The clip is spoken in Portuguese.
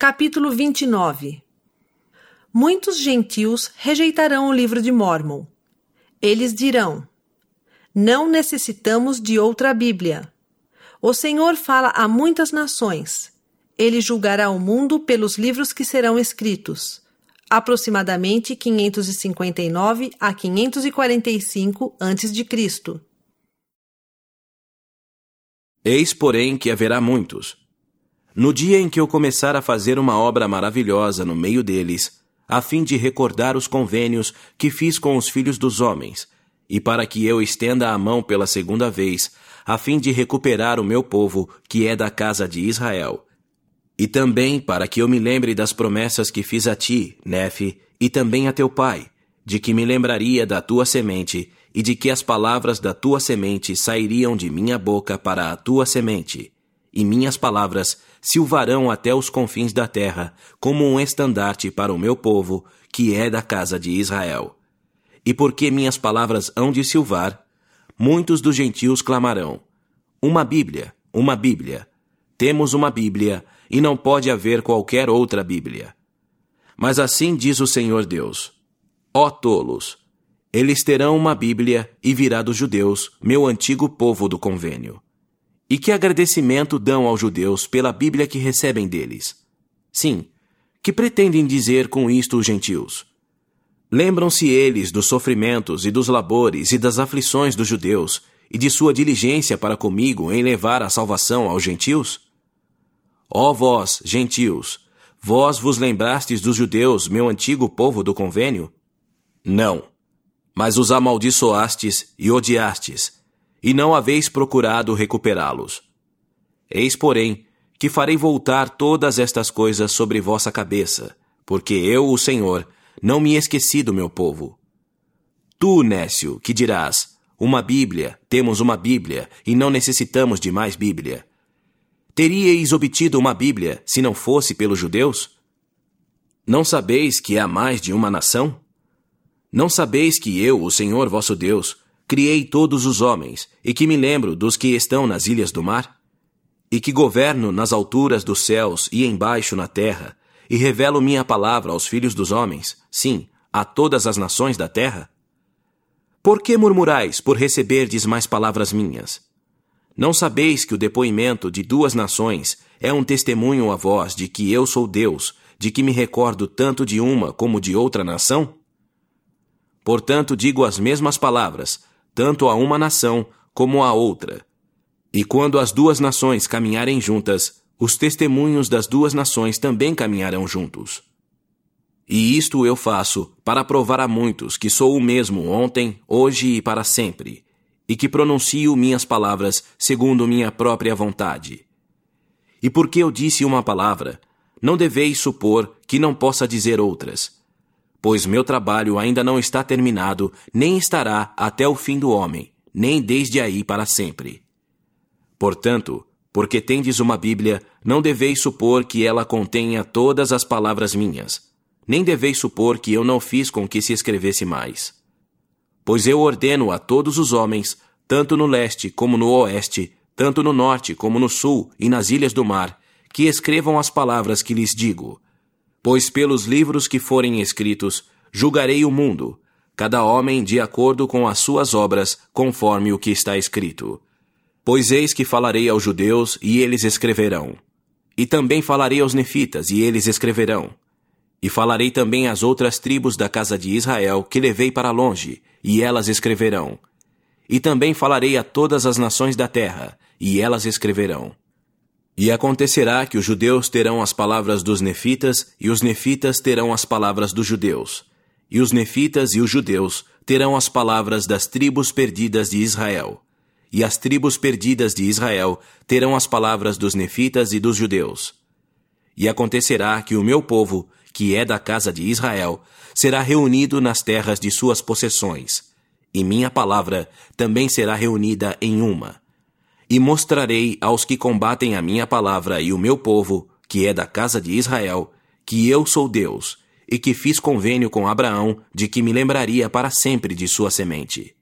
Capítulo 29 Muitos gentios rejeitarão o livro de Mormon. Eles dirão: Não necessitamos de outra Bíblia. O Senhor fala a muitas nações. Ele julgará o mundo pelos livros que serão escritos. Aproximadamente 559 a 545 a.C. Eis, porém, que haverá muitos no dia em que eu começar a fazer uma obra maravilhosa no meio deles, a fim de recordar os convênios que fiz com os filhos dos homens, e para que eu estenda a mão pela segunda vez, a fim de recuperar o meu povo, que é da casa de Israel. E também para que eu me lembre das promessas que fiz a ti, Nefe, e também a teu pai, de que me lembraria da tua semente, e de que as palavras da tua semente sairiam de minha boca para a tua semente e minhas palavras silvarão até os confins da terra, como um estandarte para o meu povo, que é da casa de Israel. E porque minhas palavras hão de silvar, muitos dos gentios clamarão: Uma Bíblia, uma Bíblia. Temos uma Bíblia, e não pode haver qualquer outra Bíblia. Mas assim diz o Senhor Deus: Ó tolos! Eles terão uma Bíblia e virá dos judeus, meu antigo povo do convênio. E que agradecimento dão aos judeus pela Bíblia que recebem deles? Sim, que pretendem dizer com isto os gentios? Lembram-se eles dos sofrimentos e dos labores e das aflições dos judeus e de sua diligência para comigo em levar a salvação aos gentios? Ó vós, gentios, vós vos lembrastes dos judeus, meu antigo povo do convênio? Não, mas os amaldiçoastes e odiastes, e não haveis procurado recuperá-los. Eis, porém, que farei voltar todas estas coisas sobre vossa cabeça, porque eu, o Senhor, não me esqueci do meu povo. Tu, Nécio, que dirás: Uma Bíblia, temos uma Bíblia, e não necessitamos de mais Bíblia. Teríeis obtido uma Bíblia se não fosse pelos judeus? Não sabeis que há mais de uma nação? Não sabeis que eu, o Senhor vosso Deus, criei todos os homens, e que me lembro dos que estão nas ilhas do mar? E que governo nas alturas dos céus e embaixo na terra, e revelo minha palavra aos filhos dos homens, sim, a todas as nações da terra? Por que murmurais por receberdes mais palavras minhas? Não sabeis que o depoimento de duas nações é um testemunho a vós de que eu sou Deus, de que me recordo tanto de uma como de outra nação? Portanto, digo as mesmas palavras, tanto a uma nação como a outra. E quando as duas nações caminharem juntas, os testemunhos das duas nações também caminharão juntos. E isto eu faço para provar a muitos que sou o mesmo ontem, hoje e para sempre, e que pronuncio minhas palavras segundo minha própria vontade. E porque eu disse uma palavra, não deveis supor que não possa dizer outras pois meu trabalho ainda não está terminado, nem estará até o fim do homem, nem desde aí para sempre. Portanto, porque tendes uma Bíblia, não deveis supor que ela contenha todas as palavras minhas, nem deveis supor que eu não fiz com que se escrevesse mais. Pois eu ordeno a todos os homens, tanto no leste como no oeste, tanto no norte como no sul e nas ilhas do mar, que escrevam as palavras que lhes digo, Pois pelos livros que forem escritos, julgarei o mundo, cada homem de acordo com as suas obras, conforme o que está escrito. Pois eis que falarei aos judeus, e eles escreverão. E também falarei aos nefitas, e eles escreverão. E falarei também às outras tribos da casa de Israel, que levei para longe, e elas escreverão. E também falarei a todas as nações da terra, e elas escreverão. E acontecerá que os judeus terão as palavras dos nefitas, e os nefitas terão as palavras dos judeus. E os nefitas e os judeus terão as palavras das tribos perdidas de Israel. E as tribos perdidas de Israel terão as palavras dos nefitas e dos judeus. E acontecerá que o meu povo, que é da casa de Israel, será reunido nas terras de suas possessões, e minha palavra também será reunida em uma e mostrarei aos que combatem a minha palavra e o meu povo, que é da casa de Israel, que eu sou Deus, e que fiz convênio com Abraão de que me lembraria para sempre de sua semente.